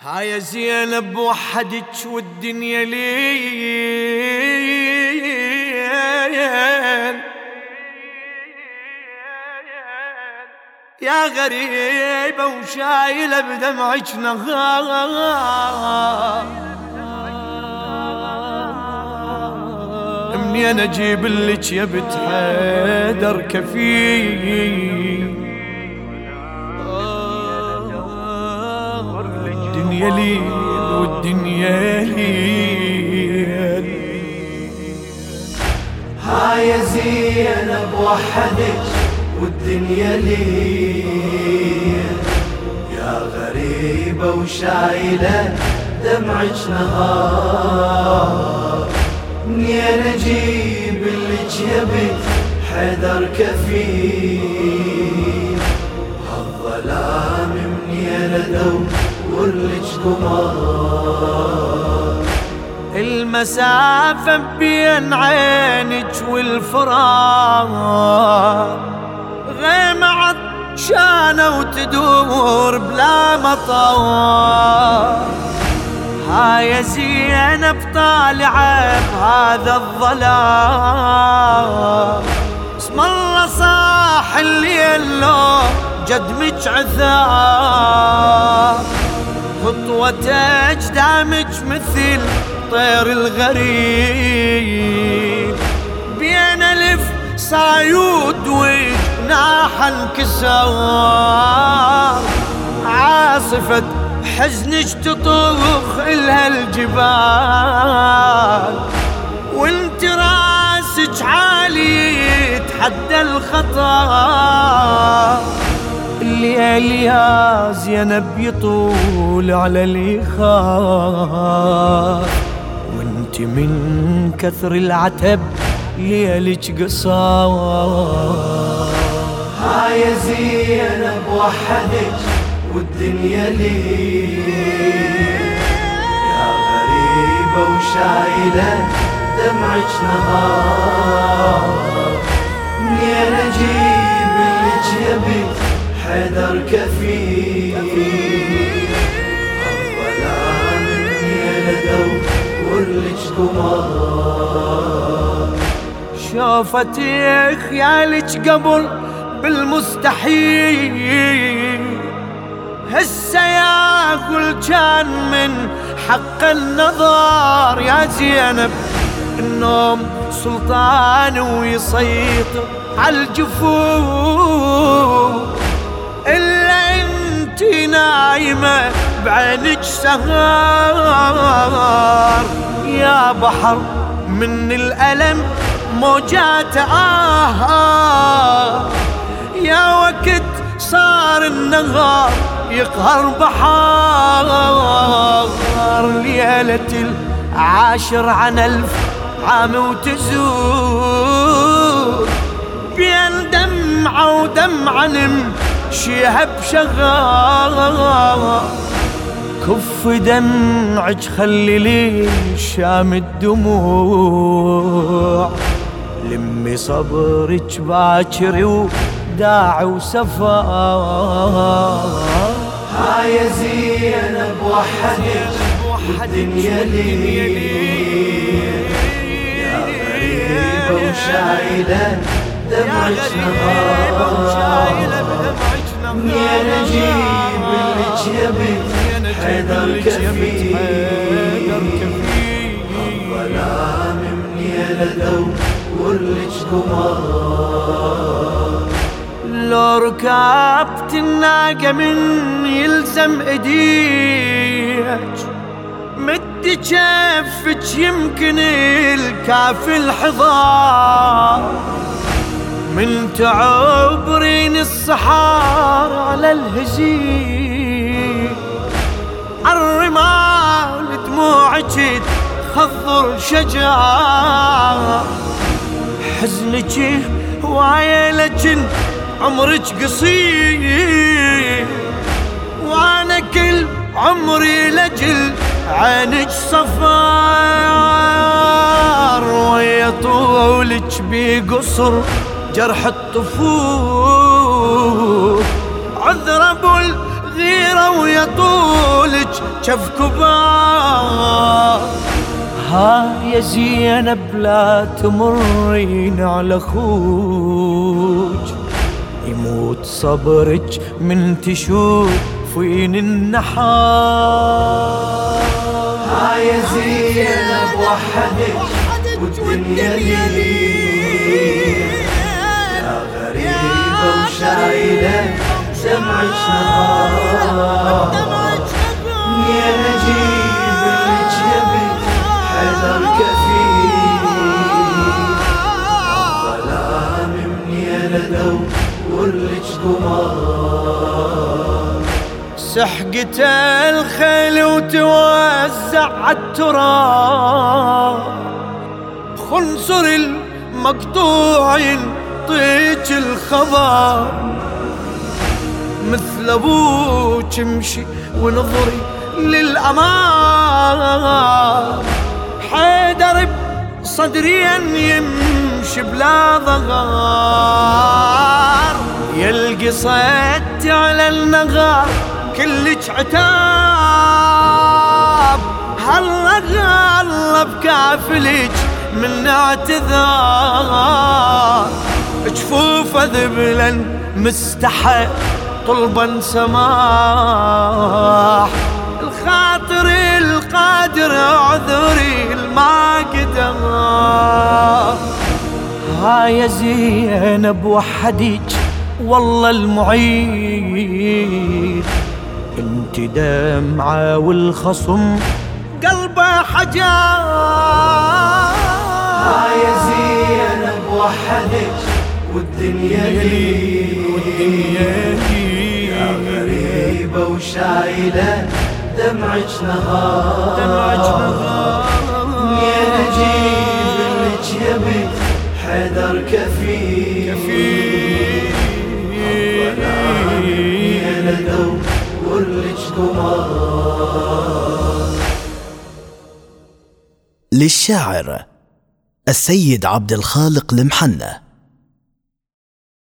هاي زينب وحدك والدنيا ليل يا غريبة وشايلة بدمعك نهار منين أجيب لك يا بنت حيدر كفيل الدنيا ليل والدنيا ليل هاي زينب وحدك والدنيا ليل يا غريبة وشايلة دمعك نهار. منين أجيب يا بنت حيدر كفيل. هالظلام منين ادور المسافة بين عينك والفراق. غيمة عطشانة وتدور بلا مطار. هاي زينب طالعة بهذا الظلام. اسم الله صاح الليل لو جدمك عثار خطوة أجدامك مثل طير الغريب. بين ألف صايود وجناح انكسار عاصفة حزنك تطوخ إلها الجبال. وانت راسك عالي يتحدى الخطر الليل يا زينب يطول على الإخاء. وأنت من كثر العتب ليلك قصار هاي زينب وحدك والدنيا لي. يا غريبة وشايلة دمعك نهار. منين أجيب لك يا بنت حيدر كفيل الظلام ادور لك قمر. شوفتي خيالك قبل بالمستحيل. هسه يا قل كان من حق النظر يا زينب. النوم سلطان ويسيطر على الجفوف إلا انت نايمة بعينك سهر يا بحر من الألم موجات آه يا وقت صار النهار يقهر بحار. ليلة العاشر عن ألف عام وتزور بين دمعة ودمعة نمشيها بشغار كف دمعك خلي لي شام الدموع. لمي صبرك باكر وداع وسفار هاي زينب وحدك والدنيا لي يا غريبة وشايلة دمعك. نهار يا بنت حيدر كفيل الظلام منين ادور لك قمر لو ركبت الناقة من يلزم إيديك. مد كفك يمكن الكاف الحضار. من تعبرين الصحار على الهزيل عالرمال دموعك تخضر شجار حزنك لجن عمرك قصير. وأنا كل عمري لجل عينك صفار. ويا طولك بقصر جرح الطفول. عذر أبو الغيرة لك شف كبار ها يا زينب لا تمرين على خوج يموت صبرك من تشوفين النحار. ها يا زينب وحدك والدنيا لي يا وشايلة دمعك نهار يا نجيب يبي حذر كفيل الظلام مني أنا دور لك قمار. سحقت الخيل وتوزع التراب. خنصر المقطوع ينطيك الخبر مثل أبوك امشي ونظري للأمام. حيدر بصدري يمشي بلا ضغار. يلقي صيت على النغار كلك عتاب. هلا هلا بكافلك من اعتذار؟ جفوف ذبلا مستحى طلبا سماح. الخاطر القادر عذري قدر ها يا زينب وحديك والله المعيد. انت دمعة والخصم قلبه حجار ها يا زينب وحدك والدنيا لي والدنيا يا غريبة وشايلة دمعك نهار. دمعك نهار. يا نجيب لك يبي حذر كفيل. يا لك قمار. للشاعر السيد عبد الخالق المحنة.